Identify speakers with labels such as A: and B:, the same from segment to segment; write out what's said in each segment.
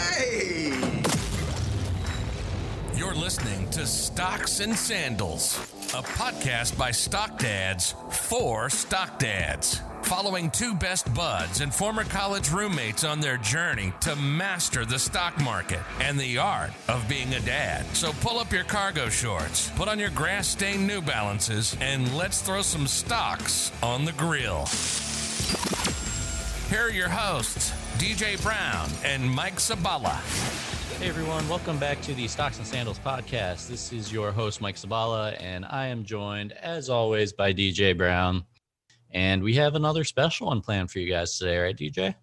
A: Hey!
B: You're listening to Stocks and Sandals, a podcast by Stock Dads for Stock Dads, following two best buds and former college roommates on their journey to master the stock market and the art of being a dad. So pull up your cargo shorts, put on your grass stained New Balances, and let's throw some stocks on the grill. Here are your hosts, DJ Brown and Mike Sabala.
C: Hey everyone, welcome back to the Stocks and Sandals podcast. This is your host Mike Sabala, and I am joined, as always, by DJ Brown. And we have another special one planned for you guys today, right, DJ?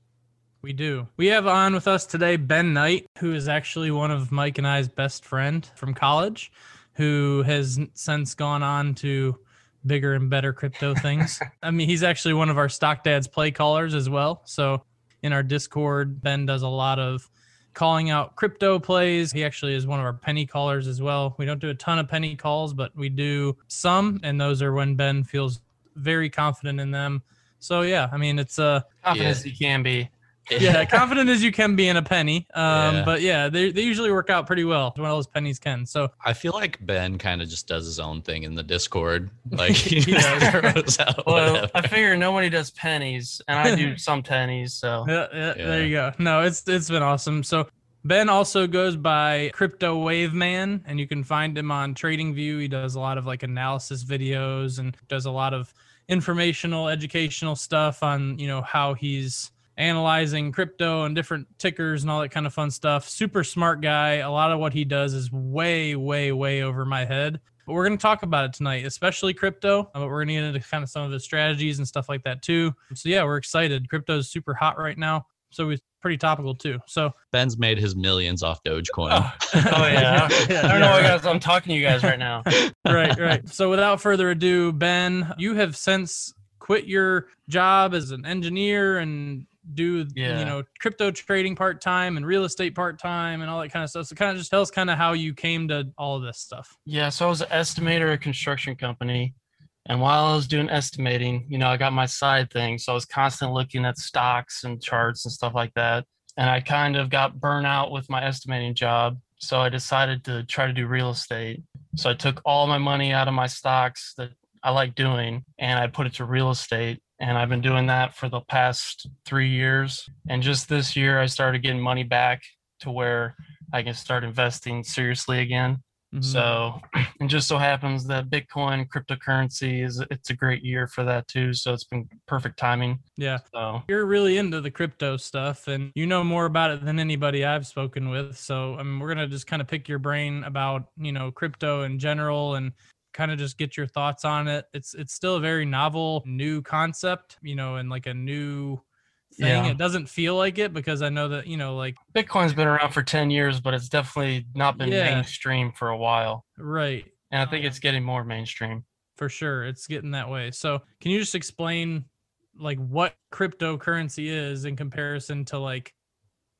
D: We do. We have on with us today Ben Knight, who is actually one of Mike and I's best friend from college, who has since gone on to bigger and better crypto things. I mean, he's actually one of our Stock Dads play callers as well. So in our Discord, Ben does a lot of calling out crypto plays. He actually is one of our penny callers as well. We don't do a ton of penny calls, but we do some, and those are when Ben feels very confident in them. So yeah, I mean it's uh
E: confident as you can be.
D: Yeah, confident as you can be in a penny. Um,
C: Yeah.
D: but yeah, they they usually work out pretty well. One of those pennies can. So
C: I feel like Ben kind of just does his own thing in the Discord. Like he
D: He does.
C: throws out
E: Well,
C: whatever.
E: I figure nobody does pennies, and I do some pennies. So
D: yeah, yeah, there you go. No, it's it's been awesome. So Ben also goes by Crypto Wave Man, and you can find him on TradingView. He does a lot of like analysis videos and does a lot of informational, educational stuff on you know how he's analyzing crypto and different tickers and all that kind of fun stuff. Super smart guy. A lot of what he does is way, way, way over my head. But we're going to talk about it tonight, especially crypto. But we're going to get into kind of some of his strategies and stuff like that too. So yeah, we're excited. Crypto is super hot right now, so it's pretty topical too. So
C: Ben's made his millions off Dogecoin.
E: oh, oh yeah, I don't know why guys. I'm talking to you guys right now.
D: right, right. So without further ado, Ben, you have since quit your job as an engineer and do
E: Yeah.
D: you know crypto trading part time and real estate part time and all that kind of stuff. So kind of just tell us kind of how you came to all of this stuff.
E: Yeah, so I was an estimator at a construction company, and while I was doing estimating, you know, I got my side thing, so I was constantly looking at stocks and charts and stuff like that. And I kind of got burnt out with my estimating job, so I decided to try to do real estate. So I took all my money out of my stocks that I like doing, and I put it to real estate. And I've been doing that for the past three years. And just this year, I started getting money back to where I can start investing seriously again.
D: Mhm.
E: So it just so happens that Bitcoin cryptocurrency is it's a great year for that too. So it's been perfect timing.
D: yeah,
E: So
D: you're really into the crypto stuff and you know more about it than anybody I've spoken with. So I mean, we're gonna just kind of pick your brain about you know crypto in general and kind of just get your thoughts on it. It's it's still a very novel, new concept, you know, and like a new thing.
E: Yeah.
D: It doesn't feel like it because I know that you know, like
E: Bitcoin's been around for 10 years, but it's definitely not been
D: Yeah.
E: mainstream for a while.
D: right
E: And I think uh, it's getting more mainstream.
D: for sure, it's getting that way. So can you just explain like what cryptocurrency is in comparison to like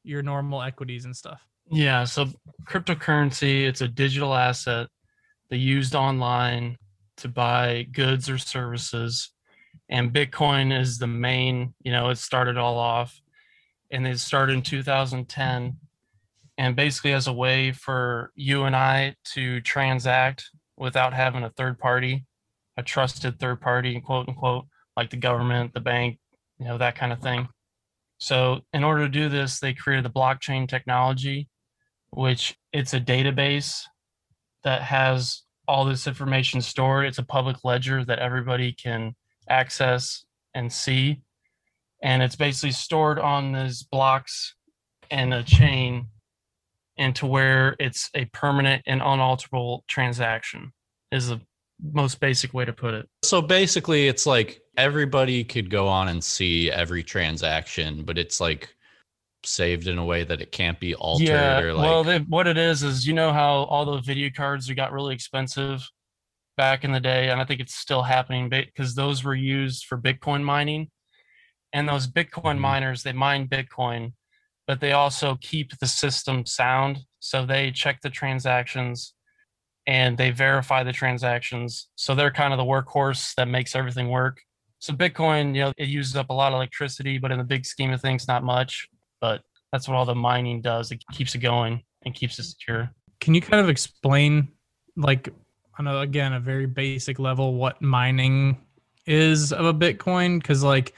D: your normal equities and stuff?
E: Yeah, so cryptocurrency, it's a digital asset they used online to buy goods or services. And Bitcoin is the main, you know, it started all off. And it started in 2010. And basically as a way for you and I to transact without having a third party, a trusted third party, quote unquote, like the government, the bank, you know, that kind of thing. So in order to do this, they created the blockchain technology, which it's a database that has all this information stored. It's a public ledger that everybody can access and see. And it's basically stored on these blocks and a chain into where it's a permanent and unalterable transaction is the most basic way to put it.
C: So basically, it's like everybody could go on and see every transaction, but it's like saved in a way that it can't be altered
E: yeah,
C: or like
E: well, they, what it is is you know how all those video cards got really expensive back in the day, and I think it's still happening because those were used for Bitcoin mining, and those Bitcoin
C: Mhm.
E: miners they mine Bitcoin, but they also keep the system sound, so they check the transactions and they verify the transactions. So they're kind of the workhorse that makes everything work. So Bitcoin, you know, it uses up a lot of electricity, but in the big scheme of things, not much. But That's what all the mining does. It keeps it going and keeps it secure.
D: Can you kind of explain, like, on a, again a very basic level, what mining is of a Bitcoin? Because like,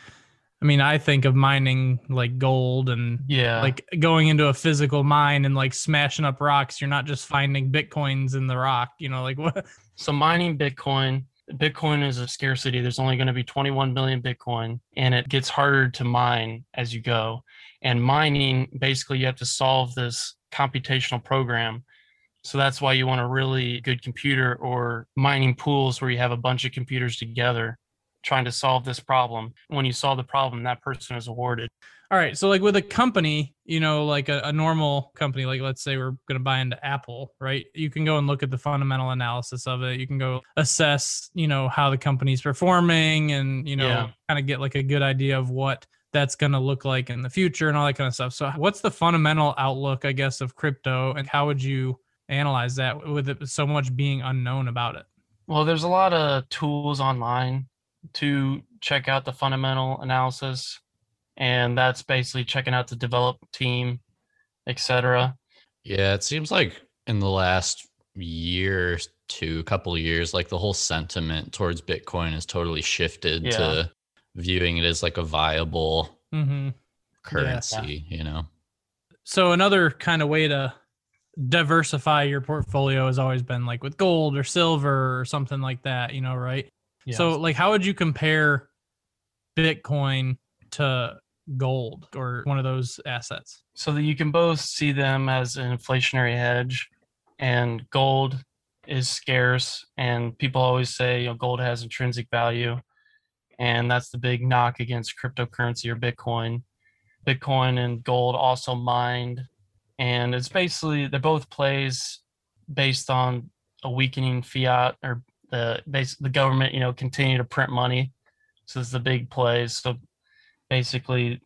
D: I mean, I think of mining like gold and
E: Yeah.
D: like going into a physical mine and like smashing up rocks. You're not just finding bitcoins in the rock. You know, like what?
E: So mining Bitcoin, Bitcoin is a scarcity. There's only going to be 21 million Bitcoin, and it gets harder to mine as you go. And mining, basically, you have to solve this computational program. So that's why you want a really good computer or mining pools where you have a bunch of computers together trying to solve this problem. When you solve the problem, that person is awarded.
D: All right. So like with a company, you know, like a, a normal company, like let's say we're going to buy into Apple, right? You can go and look at the fundamental analysis of it. You can go assess, you know, how the company's performing and, you know,
E: Yeah.
D: kind of get like a good idea of what that's going to look like in the future and all that kind of stuff. So what's the fundamental outlook, I guess, of crypto and how would you analyze that with it so much being unknown about it?
E: Well, there's a lot of tools online to check out the fundamental analysis, and that's basically checking out the develop team, etc.
C: Yeah, it seems like in the last year to a couple of years, like the whole sentiment towards Bitcoin has totally shifted
E: Yeah.
C: to viewing it as like a viable
D: Mm-hmm.
C: currency, you know?
D: So another kind of way to diversify your portfolio has always been like with gold or silver or something like that, you know, right? So like how would you compare Bitcoin to gold or one of those assets?
E: so that you can both see them as an inflationary hedge, and gold is scarce, and people always say you know gold has intrinsic value, and that's the big knock against cryptocurrency or Bitcoin. Bitcoin and gold also mined, and it's basically they're both plays based on a weakening fiat or the the government you know continue to print money, so it's the big plays. So basically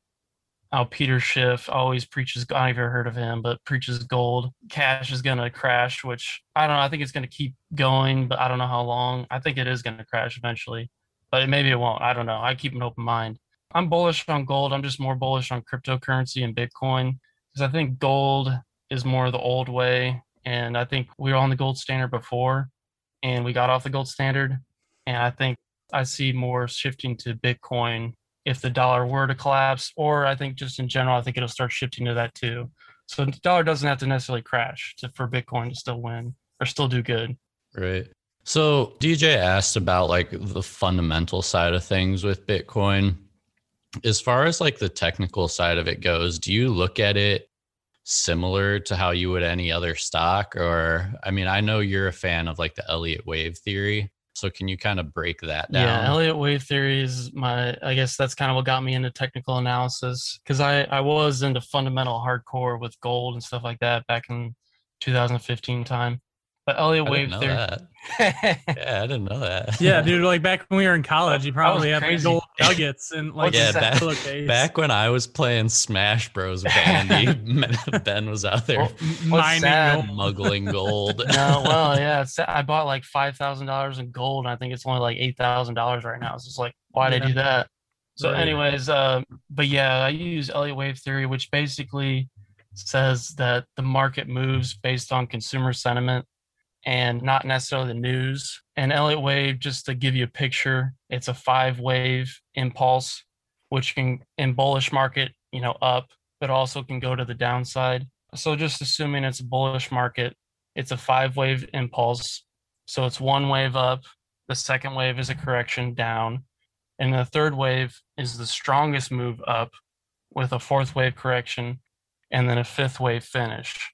E: how Peter Schiff always preaches. I've never heard of him, but preaches gold. Cash is going to crash, which I don't know. I think it's going to keep going, but I don't know how long. I think it is going to crash eventually, but maybe it won't. I don't know. I keep an open mind. I'm bullish on gold. I'm just more bullish on cryptocurrency and Bitcoin because I think gold is more the old way. And I think we were on the gold standard before and we got off the gold standard. And I think I see more shifting to Bitcoin if the dollar were to collapse, or I think just in general, I think it'll start shifting to that too. So the dollar doesn't have to necessarily crash to, for Bitcoin to still win or still do good.
C: Right. So DJ asked about like the fundamental side of things with Bitcoin. As far as like the technical side of it goes, do you look at it similar to how you would any other stock? Or I mean, I know you're a fan of like the Elliott wave theory. So can you kind of break that down?
E: Yeah, Elliott wave theory is my. I guess that's kind of what got me into technical analysis because I I was into fundamental hardcore with gold and stuff like that back in 2015 time. But Elliott
C: I
E: wave theory.
C: Yeah, I didn't know that.
D: Yeah, dude, like back when we were in college, you probably had like
E: crazy.
D: gold nuggets and like
C: Yeah, back- Back when I was playing Smash Bros with Andy, Ben was out there
E: Well,
D: mining gold.
C: muggling gold.
E: no, well, yeah, I bought like five thousand dollars in gold, and I think it's only like eight thousand dollars right now. So it's like, why did I do that? So, anyways, uh, but yeah, I use Elliott wave theory, which basically says that the market moves based on consumer sentiment and not necessarily the news. And Elliott wave, just to give you a picture, it's a five wave impulse, which can in bullish market, you know, up, but also can go to the downside. So just assuming it's a bullish market, it's a five wave impulse. So it's one wave up, the second wave is a correction down, and the third wave is the strongest move up with a fourth wave correction and then a fifth wave finish.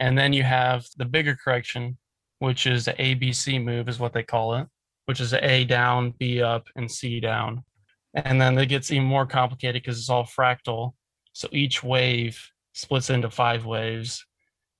E: And then you have the bigger correction, which is the ABC move, is what they call it, which is a down, B up, and C down. And then it gets even more complicated because it's all fractal. So each wave splits into five waves.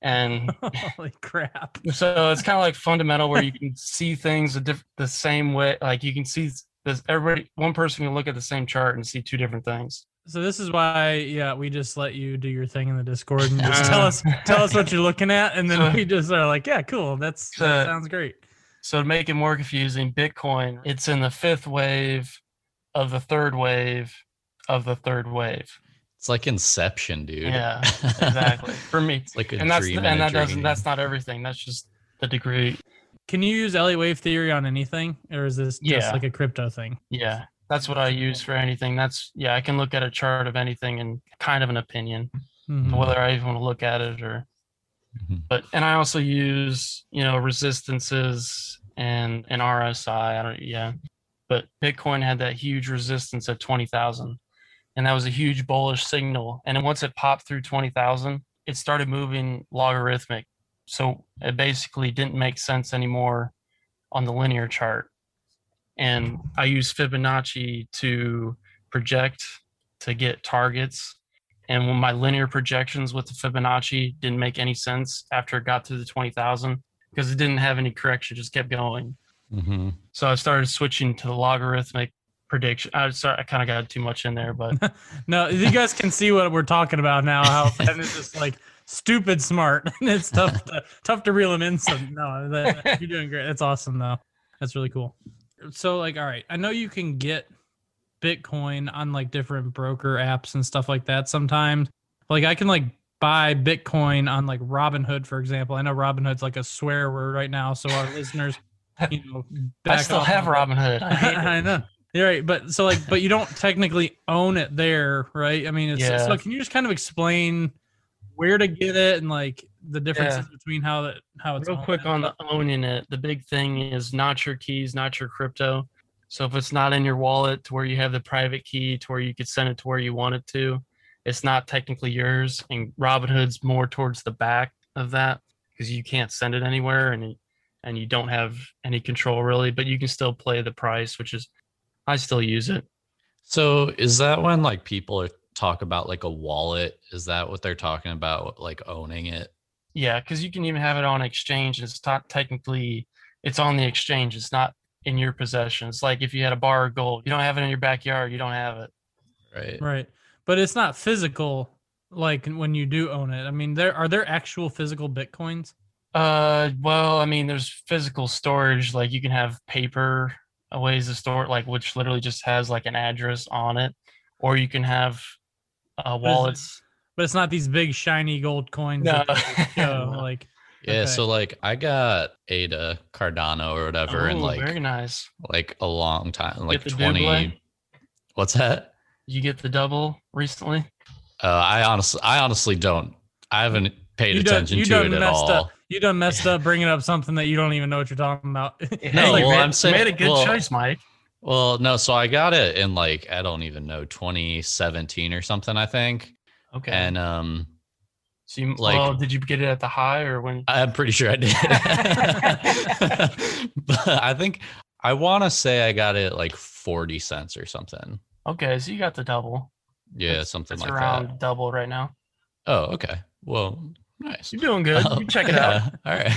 E: And
D: Holy crap.
E: so it's kind of like fundamental where you can see things the, diff- the same way. Like you can see this, everybody, one person can look at the same chart and see two different things.
D: So this is why, yeah, we just let you do your thing in the Discord and just tell us tell us what you're looking at, and then
E: So-
D: we just are like, yeah, cool. That's that sounds great.
E: So to make it more confusing, Bitcoin, it's in the fifth wave of the third wave of the third wave.
C: It's like Inception, dude.
E: Yeah, exactly. For me,
C: it's like a
E: and that's
C: dream
E: and
C: in a
E: that doesn't that's not everything. That's just the degree.
D: Can you use Elliott wave theory on anything, or is this just
E: Yeah.
D: like a crypto thing?
E: Yeah, that's what I use for anything. That's yeah, I can look at a chart of anything and kind of an opinion
D: Mhm.
E: whether I even want to look at it or.
C: Mhm.
E: But and I also use you know resistances and an RSI. I don't yeah, but Bitcoin had that huge resistance at twenty thousand, and that was a huge bullish signal. And then once it popped through twenty thousand, it started moving logarithmic. So it basically didn't make sense anymore on the linear chart. And I use Fibonacci to project to get targets. And when my linear projections with the Fibonacci didn't make any sense after it got to the 20,000 because it didn't have any correction, just kept going.
C: Mhm.
E: So I started switching to the logarithmic prediction. I sorry, I kind of got too much in there, but
D: No, you guys can see what we're talking about now. How Ben is just like stupid smart, and it's tough to, tough to reel him in. So no, that, you're doing great. That's awesome though. That's really cool. So like, all right, I know you can get Bitcoin on like different broker apps and stuff like that. Sometimes, like I can like buy Bitcoin on like Robinhood, for example. I know Robinhood's like a swear word right now, so our listeners, you know,
E: I still have. Robinhood. I.
D: I know. You're right, but so like, but you don't technically own it there, right? I mean, it's
E: Yeah.
D: so. Can you just kind of explain where to get it and like the differences between how that how it's
E: Real
D: owned
E: quick
D: and
E: on the owning it, the big thing is not your keys, not your crypto. So if it's not in your wallet to where you have the private key to where you could send it to where you want it to, it's not technically yours. And Robinhood's more towards the back of that because you can't send it anywhere and and you don't have any control really, but you can still play the price, which is I still use it.
C: So is that when like people are talk about like a wallet? Is that what they're talking about? Like owning it?
E: Yeah, because you can even have it on exchange. and It's not technically it's on the exchange. It's not in your possession. It's like if you had a bar of gold, you don't have it in your backyard, you don't have it.
C: Right.
D: right, but it's not physical. Like when you do own it, I mean, there are there actual physical bitcoins.
E: Uh, well, I mean, there's physical storage. Like you can have paper ways to store it, like which literally just has like an address on it, or you can have uh,
D: it-
E: wallets.
D: But it's not these big shiny gold coins.
E: No.
D: show,
E: No.
D: like
C: Yeah.
D: Okay.
C: So like I got Ada Cardano or whatever in
E: Oh,
C: like
E: very nice.
C: like a long time, like twenty.
E: Double?
C: What's that?
E: You get the double recently.
C: Uh, I honestly, I honestly don't. I haven't paid
D: you
C: attention
D: you
C: to
D: done
C: it at
D: messed
C: all.
D: up. You done messed up bringing up something that you don't even know what you're talking about.
C: No,
E: you
C: well,
E: made,
C: I'm
E: you
C: saying-
E: made a good
C: well,
E: choice, Mike.
C: Well, no, so I got it in like I don't even know 2017 or something, I think.
E: Okay.
C: And um
E: so you,
C: like-
E: well, did you get it at the high or when?
C: I'm pretty sure I did. but I think I want to say I got it like 40 cents or something.
E: Okay, so you got the double.
C: Yeah,
E: It's-
C: something
E: It's
C: like
E: around
C: that.
E: double right now.
C: Oh, okay. Well, nice.
E: You're doing good.
C: Oh,
E: You check it out.
C: All right.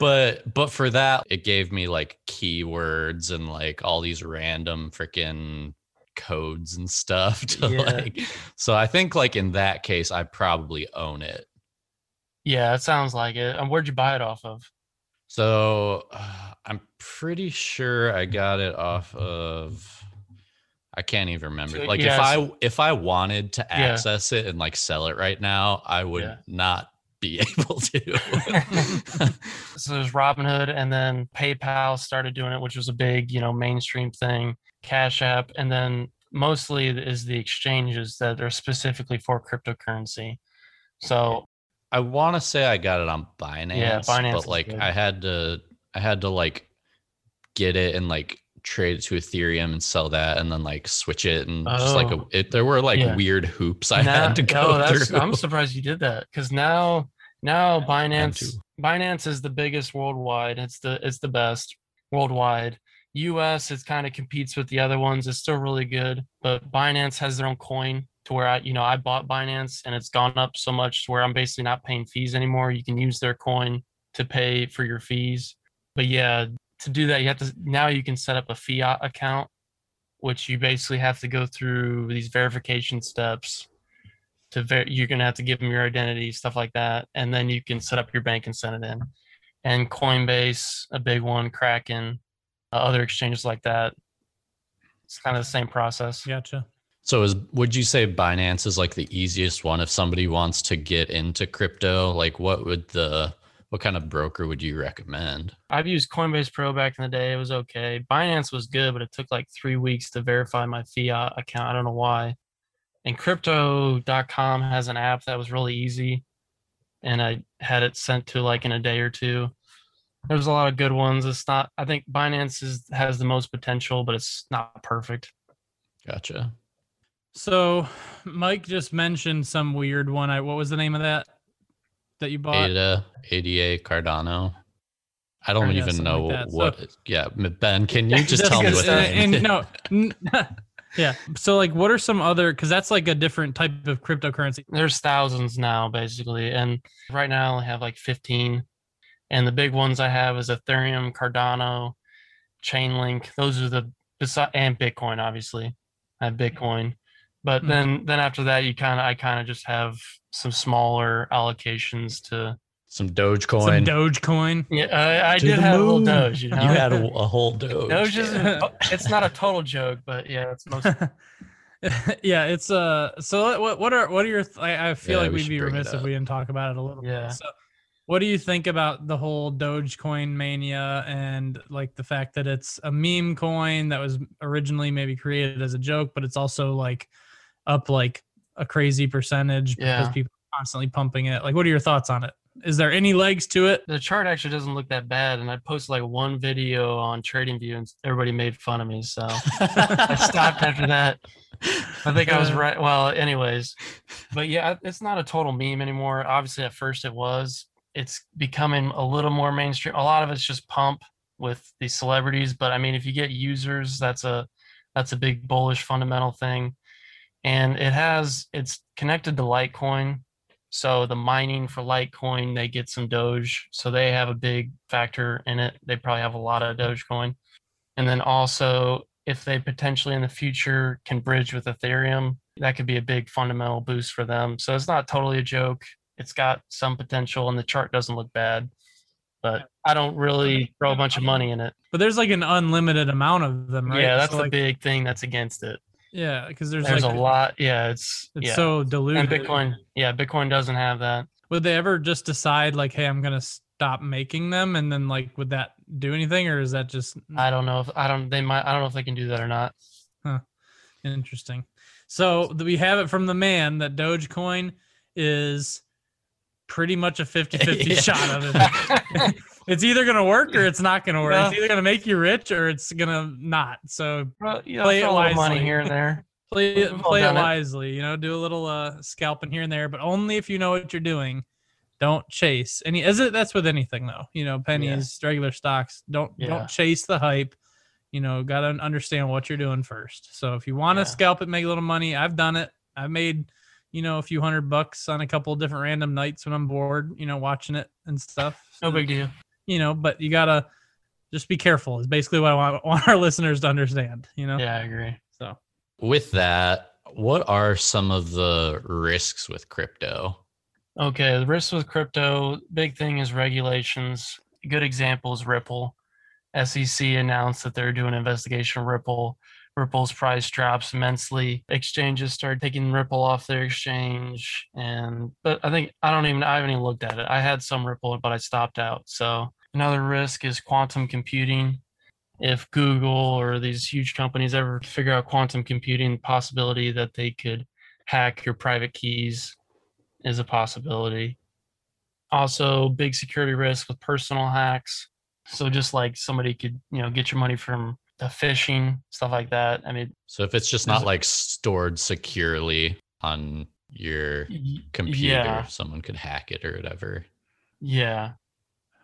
C: But but for that, it gave me like keywords and like all these random freaking codes and stuff to
E: Yeah.
C: like so I think like in that case I probably own it.
E: Yeah, it sounds like it. And where'd you buy it off of?
C: So uh, I'm pretty sure I got it off of I can't even remember.
E: So,
C: Like
E: yeah,
C: if I if I wanted to
E: Yeah.
C: access it and like sell it right now, I would
E: Yeah.
C: not be able to.
E: so there's Robinhood, and then PayPal started doing it, which was a big, you know, mainstream thing. Cash App, and then mostly is the exchanges that are specifically for cryptocurrency. So
C: I want to say I got it on Binance,
E: Binance
C: but like. I had to, I had to like get it and like trade it to Ethereum and sell that, and then like switch it and just like a,
E: Oh.
C: it, there were like
E: Yeah.
C: weird hoops I
E: now,
C: had to go
E: oh,
C: through.
E: I'm surprised you did that because now now Binance. Binance is the biggest worldwide. It's the it's the best worldwide. US it kind of competes with the other ones. It's still really good, but Binance has their own coin to where I you know I bought Binance and it's gone up so much to where I'm basically not paying fees anymore. You can use their coin to pay for your fees. But yeah, to do that you have to now you can set up a fiat account which you basically have to go through these verification steps to ver- you're to have to give them your identity stuff like that and then you can set up your bank and send it in and coinbase a big one kraken uh, other exchanges like that it's kind of the same process
D: Gotcha.
C: So is would you say Binance is like the easiest one if somebody wants to get into crypto? Like what would the what kind of broker would you recommend?
E: I've used Coinbase Pro back in the day. It was okay. Binance was good, but it took like three weeks to verify my fiat account. I don't know why. And crypto.com has an app that was really easy. And I had it sent to like in a day or two. There's a lot of good ones. It's not, I think Binance is, has the most potential, but it's not perfect.
C: Gotcha.
D: So Mike just mentioned some weird one. I what was the name of that that you bought?
C: Ada, ADA, Cardano. I don't
D: Or, yeah,
C: even know
D: like that. So-
C: what. yeah, Ben, can you just tell me what
D: stuff.
C: that
D: and,
C: is?
D: no, n- yeah. So like, what are some other? Because that's like a different type of cryptocurrency.
E: There's thousands now, basically. And right now I have like 15. And the big ones I have is Ethereum, Cardano, Chainlink. Those are the, and Bitcoin, obviously. I have Bitcoin. But
D: Mhm.
E: then, then after that, you kind of, I kind of just have some smaller allocations to.
C: Some Dogecoin.
D: Some
C: Dogecoin.
D: Dogecoin.
E: Yeah, I, I did
C: the
E: have a little. Doge. You, know?
C: You had a, a whole Doge.
E: Doge is, it's not a total joke, but yeah, it's most
D: yeah, it's uh. So what what are what are your? th- I, I feel
C: Yeah,
D: like
C: we
D: we'd be remiss if we didn't talk about it a little
E: Yeah.
D: bit. So, what do you think about the whole Dogecoin mania and like the fact that it's a meme coin that was originally maybe created as a joke, but it's also like up like a crazy percentage because
E: Yeah.
D: people are constantly pumping it. Like, what are your thoughts on it? Is there any legs to it?
E: the chart actually doesn't look that bad. And I posted like one video on TradingView and everybody made fun of me. So I stopped after that. I think I was right. Well, anyways, but yeah, it's not a total meme anymore. Obviously, at first it was. It's becoming a little more mainstream. A lot of it's just pump with these celebrities, but I mean, if you get users, that's a that's a big bullish fundamental thing. And it has it's connected to Litecoin. So the mining for Litecoin, they get some Doge. So they have a big factor in it. They probably have a lot of Dogecoin. And then also, if they potentially in the future can bridge with Ethereum, that could be a big fundamental boost for them. So it's not totally a joke. It's got some potential, and the chart doesn't look bad. But I don't really throw a bunch of money in it.
D: But there's like an unlimited amount of them, right?
E: Yeah, that's
D: So,
E: the
D: like,
E: big thing that's against it.
D: Yeah, because there's,
E: There's
D: like
E: a lot. Yeah, it's
D: It's
E: yeah.
D: so diluted.
E: and Bitcoin, yeah, Bitcoin doesn't have that.
D: would they ever just decide like hey i'm gonna stop making them and then like would that do anything or is that just
E: I don't know if I don't. They might. I don't know if they can do that or not. Huh.
D: interesting so we have it from the man that dogecoin is pretty much a 50-50
C: Yeah.
D: shot of it it's either gonna work or it's not gonna work it's either gonna make you rich or it's gonna not so
E: Well, you know,
D: Play it
E: a little money
D: wisely.
E: here and there.
D: play it play it
E: done it.
D: wisely you know do a little uh scalping here and there but only if you know what you're doing don't chase any is it that's with anything though you know pennies regular stocks don't
E: Yeah.
D: don't chase the hype you know gotta understand what you're doing first so if you want to
E: Yeah.
D: scalp it make a little money i've done it i've made you know a few hundred bucks on a couple of different random nights when i'm bored you know watching it and stuff
E: No big deal.
D: you know but you gotta just be careful is basically what i want, want our listeners to understand you know
E: Yeah, I agree.
D: so
C: With that, what are some of the risks with crypto?
E: Okay, the risks with crypto, big thing is regulations. A good example is Ripple. SEC announced that they're doing an investigation of Ripple. Ripple's price drops immensely. Exchanges start taking Ripple off their exchange. And but I think I don't even I haven't even looked at it. I had some Ripple, but I stopped out. So another risk is quantum computing. If Google or these huge companies ever figure out quantum computing, the possibility that they could hack your private keys is a possibility. Also, big security risk with personal hacks. So just like somebody could, you know, get your money from the phishing, stuff like that. I mean,
C: So if it's just not like stored securely on your computer,
E: Yeah,
C: someone could hack it or whatever.
E: yeah.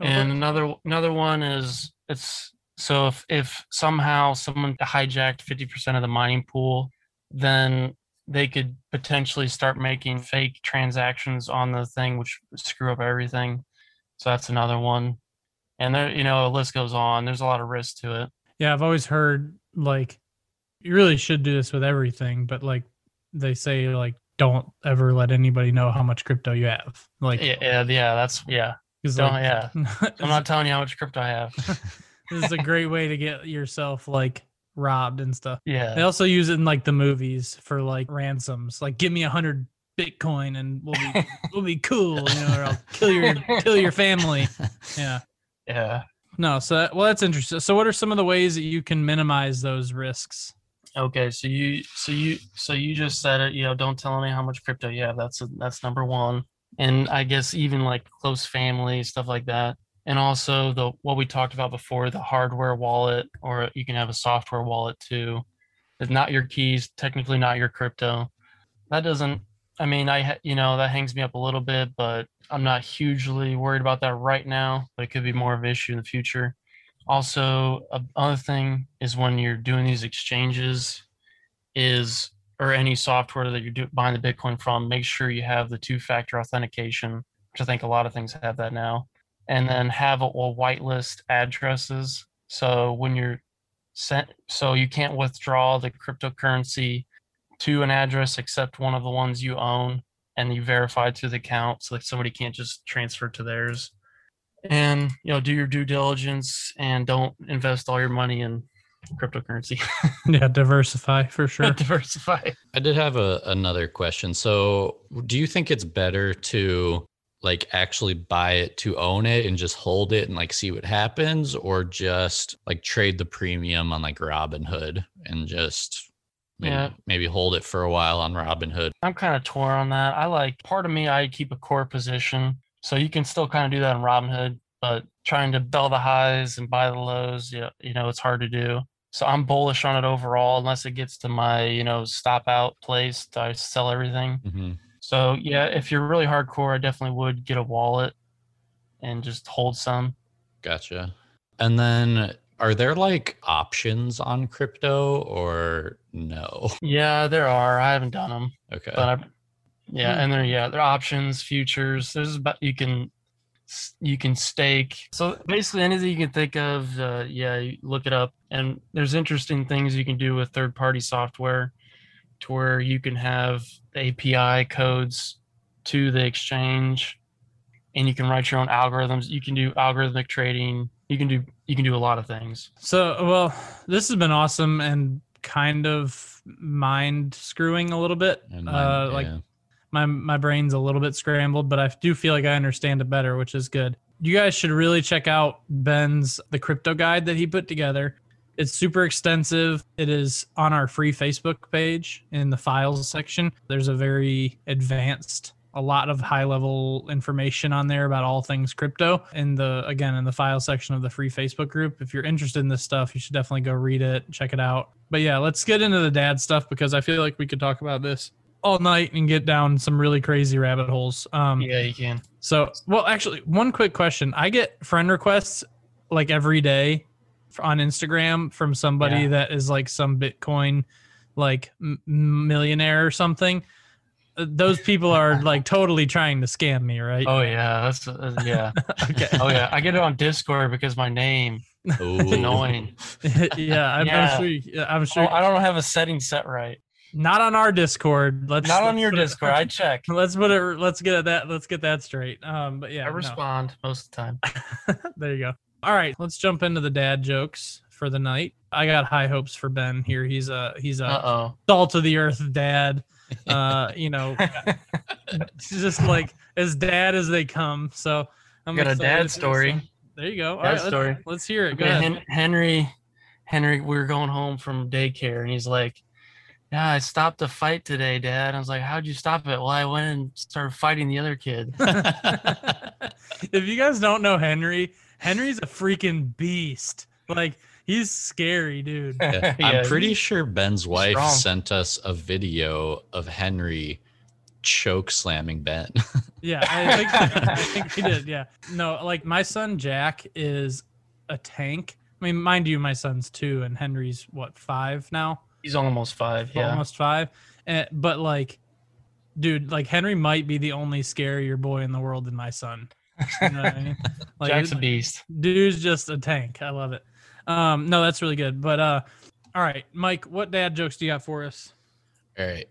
D: Oh,
E: And another another one is it's so if if somehow someone hijacked 50% of the mining pool, then they could potentially start making fake transactions on the thing, which screw up everything. So that's another one. And there, you know, the list goes on. There's a lot of risk to it.
D: Yeah, I've always heard like you really should do this with everything, but like they say like don't ever let anybody know how much crypto you have. Like,
E: Yeah, yeah, yeah that's yeah. Don't
D: like,
E: yeah. I'm not telling you how much crypto I have.
D: this is a great way to get yourself like robbed and stuff.
E: Yeah.
D: They also use it in like the movies for like ransoms. Like, give me a hundred Bitcoin and we'll be we'll be cool, you know, or I'll kill your kill your family. Yeah.
E: Yeah.
D: No, so that, well, that's interesting. So, what are some of the ways that you can minimize those risks?
E: Okay, so you so you so you just said it, you know, don't tell me how much crypto you have. That's that's number 1. And I guess even like close family stuff like that. And also the what we talked about before, the hardware wallet or you can have a software wallet too. It's not your keys, technically not your crypto. That doesn't I mean, I you know, that hangs me up a little bit, but I'm not hugely worried about that right now, but it could be more of an issue in the future. Also, another thing is when you're doing these exchanges, is or any software that you're buying the Bitcoin from, make sure you have the two-factor authentication, which I think a lot of things have that now, and then have a, a whitelist addresses. So when you're sent, so you can't withdraw the cryptocurrency to an address except one of the ones you own, and you verify it through the account, so like somebody can't just transfer to theirs and you know do your due diligence and don't invest all your money in cryptocurrency
D: Yeah, diversify for sure.
E: diversify
C: I did have a, another question. So, do you think it's better to like actually buy it to own it and just hold it and like see what happens, or just like trade the premium on like Robinhood and just maybe,
E: Yeah.
C: maybe hold it for a while on Robinhood?
E: i'm kind of torn on that i like part of me i keep a core position so you can still kind of do that in robinhood but trying to bell the highs and buy the lows you know, you know it's hard to do so i'm bullish on it overall unless it gets to my you know stop out place i sell everything
C: Mhm.
E: so yeah if you're really hardcore i definitely would get a wallet and just hold some
C: Gotcha. And then, are there like options on crypto or no?
E: yeah there are i haven't done them
C: Okay.
E: but I, yeah,
D: Hmm.
E: and there, yeah, there are options, futures. There's about you can you can stake. So basically, anything you can think of, uh, yeah, you look it up. And there's interesting things you can do with third-party software, to where you can have API codes to the exchange, and you can write your own algorithms. You can do algorithmic trading. You can do you can do a lot of things.
D: So, well, this has been awesome and kind of mind screwing a little bit.
C: And
D: uh,
C: then,
D: like
C: yeah.
D: my my brain's a little bit scrambled, but I do feel like I understand it better, which is good. You guys should really check out Ben's the crypto guide that he put together. It's super extensive. It is on our free Facebook page in the files section. There's a very advanced a lot of high level information on there about all things crypto in the again in the file section of the free Facebook group. If you're interested in this stuff, you should definitely go read it, check it out. But yeah, let's get into the dad stuff because I feel like we could talk about this all night and get down some really crazy rabbit holes. Um,
E: Yeah, you can.
D: so, well, actually, one quick question: I get friend requests like every day on Instagram from somebody
E: Yeah.
D: that is like some Bitcoin like m- millionaire or something. Those people are like totally trying to scam me, right?
E: Oh yeah, that's uh, yeah.
D: okay.
E: Oh yeah, I get it on Discord because my name is
C: Ooh.
E: annoying.
D: yeah, I'm,
E: Yeah.
D: I'm sure. You, I'm
E: Oh. I don't have a setting set right.
D: not on our Discord. Let's
E: Not on
D: let's
E: your
D: put it-
E: Discord. I check.
D: Let's put it. Let's get that. Let's get that straight. Um, but yeah,
E: I
D: no.
E: respond most of the time.
D: there you go. All right, let's jump into the dad jokes for the night. I got high hopes for Ben here. He's a he's a
E: Uh
D: salt of the earth dad. Uh, you know, just like as dad as they come. So I'm
E: Got a dad
D: to-
E: story.
D: There you go. All
E: Dad
D: right, let's,
E: story.
D: let's hear it. Go
E: Okay,
D: ahead.
E: Henry, Henry, we were going home from daycare, and he's like, "Yeah, I stopped a fight today, Dad." I was like, "How'd you stop it?" Well, I went and started fighting the other kid.
D: if you guys don't know Henry, Henry's a freaking beast. Like he's scary, dude.
C: Yeah.
E: Yeah,
C: I'm pretty sure Ben's wife
E: strong.
C: sent us a video of Henry choke slamming Ben.
D: Yeah, I think I think he did. Yeah, no, like my son Jack is a tank. I mean, mind you, my son's two, and Henry's what five now,
E: He's almost five. Yeah.
D: almost five. And, but like, dude, like Henry might be the only scarier boy in the world than my son. You know what I mean? Like,
E: Jack's a beast.
D: dude's just a tank. I love it. Um, no, that's really good. But uh, all right, Mike, what dad jokes do you got for us?
C: All right.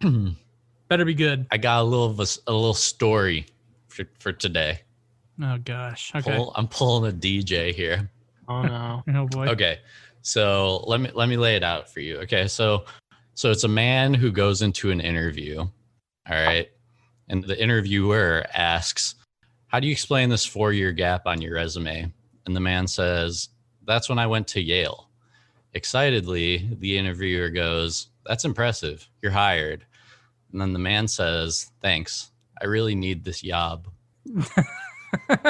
D: Better be good.
C: I got a little of a little story for, for today.
D: Oh gosh. Okay.
C: Pull, I'm pulling a DJ here.
E: Oh no.
D: Oh boy.
C: Okay. So let me let me lay it out for you. Okay, so so it's a man who goes into an interview. All right, and the interviewer asks, "How do you explain this four-year gap on your resume?" And the man says, "That's when I went to Yale." Excitedly, the interviewer goes, "That's impressive. You're hired." And then the man says, "Thanks. I really need this job."
E: okay.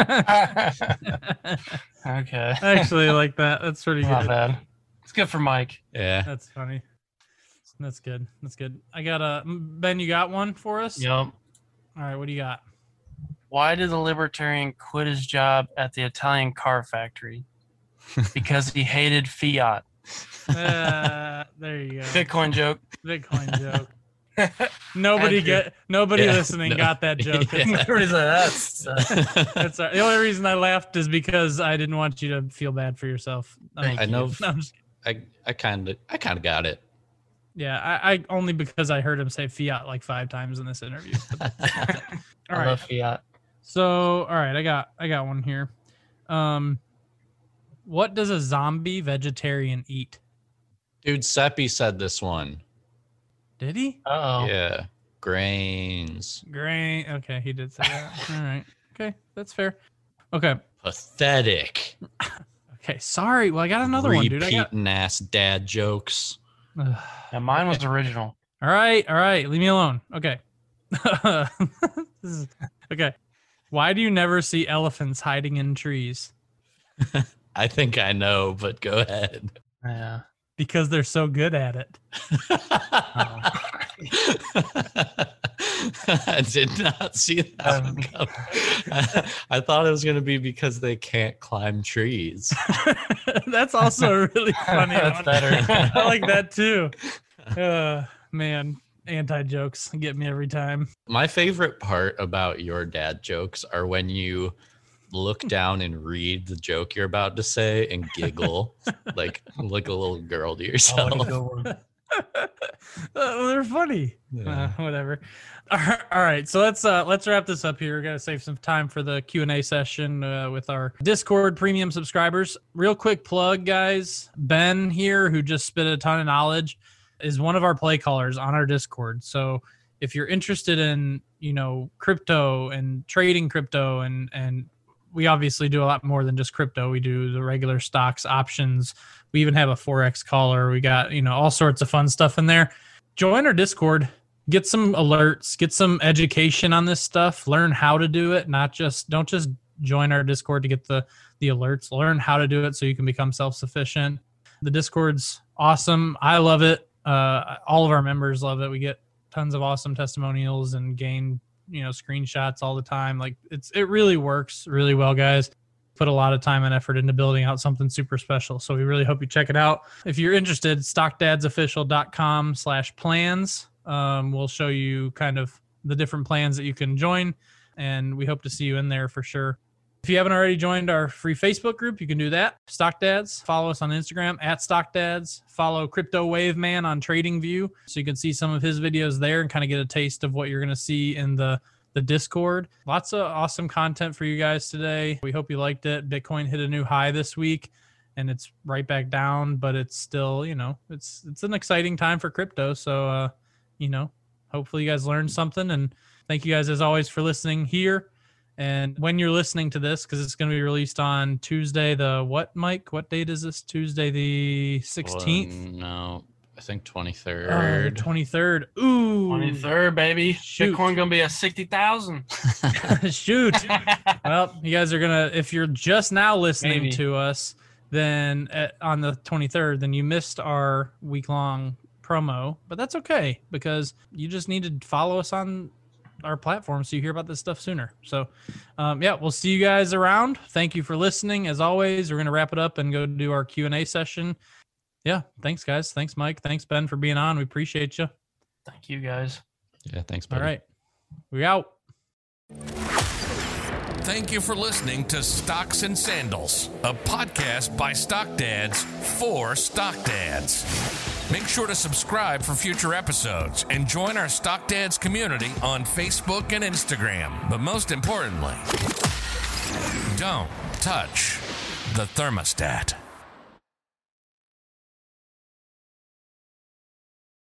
D: I actually like that. That's pretty
E: Not
D: good.
E: bad. It's good for Mike.
C: Yeah.
D: That's funny. That's good. That's good. I got a Ben. You got one for us?
E: Yep.
D: All right. What do you got?
E: Why did the libertarian quit his job at the Italian car factory? Because he hated fiat.
D: Uh, there you go.
E: Bitcoin joke.
D: Bitcoin joke. Nobody
E: Had to.
D: get. Nobody
C: Yeah,
D: listening
C: no.
D: got that joke.
C: Yeah.
E: Everybody's like, that's, uh,
D: That's all right. the only reason I laughed is because I didn't want you to feel bad for yourself. I'm
E: Thank
C: I
D: just
C: know.
D: kidding. No, I'm
C: I I kind of I kind of got it.
D: Yeah, I, I only because I heard him say fiat like five times in this interview. All
E: I
D: right.
E: love fiat.
D: So, all right, I got I got one here. Um what does a zombie vegetarian eat?
C: Dude, Seppi said this one.
D: Did he?
E: Uh oh.
C: Yeah. Grains.
D: Grain. Okay, he did say that. all right. Okay, that's fair. Okay.
C: Pathetic.
D: Okay, sorry. Well, I got another one, dude. I got
C: Repeating ass dad jokes.
D: Ugh.
E: Yeah, mine was original.
D: All right, all right. Leave me alone. Okay. is, okay. Why do you never see elephants hiding in trees?
C: I think I know, but go ahead.
E: Yeah.
D: Because they're so good at it.
C: I did not see that one coming. I thought it was going to be because they can't climb trees.
D: That's also a really funny.
E: That's
D: one.
E: better.
D: I like that too. Uh, man, anti jokes get me every time.
C: My favorite part about your dad jokes are when you look down and read the joke you're about to say and giggle like like a little girl to yourself.
D: Uh, they're funny. Uh, whatever. All right, all right, so let's uh let's wrap this up here. We're gonna save some time for the Q and A session uh, with our Discord premium subscribers. Real quick plug, guys. Ben here, who just spit a ton of knowledge, is one of our play callers on our Discord. So if you're interested in you know crypto and trading crypto and and we obviously do a lot more than just crypto. We do the regular stocks, options. We even have a forex caller. We got you know all sorts of fun stuff in there. Join our Discord. Get some alerts. Get some education on this stuff. Learn how to do it. Not just don't just join our Discord to get the the alerts. Learn how to do it so you can become self sufficient. The Discord's awesome. I love it. Uh, all of our members love it. We get tons of awesome testimonials and gain you know screenshots all the time. Like it's it really works really well guys. Put a lot of time and effort into building out something super special. So we really hope you check it out. If you're interested stockdadsofficial.com slash plans. Um, we'll show you kind of the different plans that you can join and we hope to see you in there for sure if you haven't already joined our free Facebook group, you can do that. Stock Dads. Follow us on Instagram at Stock Dads. Follow Crypto Wave Man on Trading View, so you can see some of his videos there and kind of get a taste of what you're going to see in the the Discord. Lots of awesome content for you guys today. We hope you liked it. Bitcoin hit a new high this week and it's right back down, but it's still, you know, it's it's an exciting time for crypto. So uh, you know, hopefully you guys learned something and thank you guys as always for listening here. And when you're listening to this, because it's going to be released on Tuesday, the what, Mike? What date is this? Tuesday, the 16th?
C: Well, no, I think twenty
D: Oh,
C: third.
D: the 23rd. Ooh.
E: 23rd, baby.
D: Shoot.
E: Bitcoin gonna be at 60,000.
D: Shoot. well, you guys are going to, if you're just now listening
E: Maybe.
D: to us, then at, on the 23rd, then you missed our week long promo, but that's okay because you just need to follow us on our platform so you hear about this stuff sooner. So, um, yeah, we'll see you guys around. Thank you for listening. As always, we're going to wrap it up and go do our Q&A session. Yeah, thanks guys. Thanks Mike. Thanks Ben for being on. We appreciate you.
E: Thank you guys.
C: Yeah, thanks,
D: All
C: buddy.
D: right. We out.
B: Thank you for listening to Stocks and Sandals, a podcast by Stock Dads for Stock Dads. Make sure to subscribe for future episodes and join our Stock Dads community on Facebook and Instagram. But most importantly, don't touch the thermostat.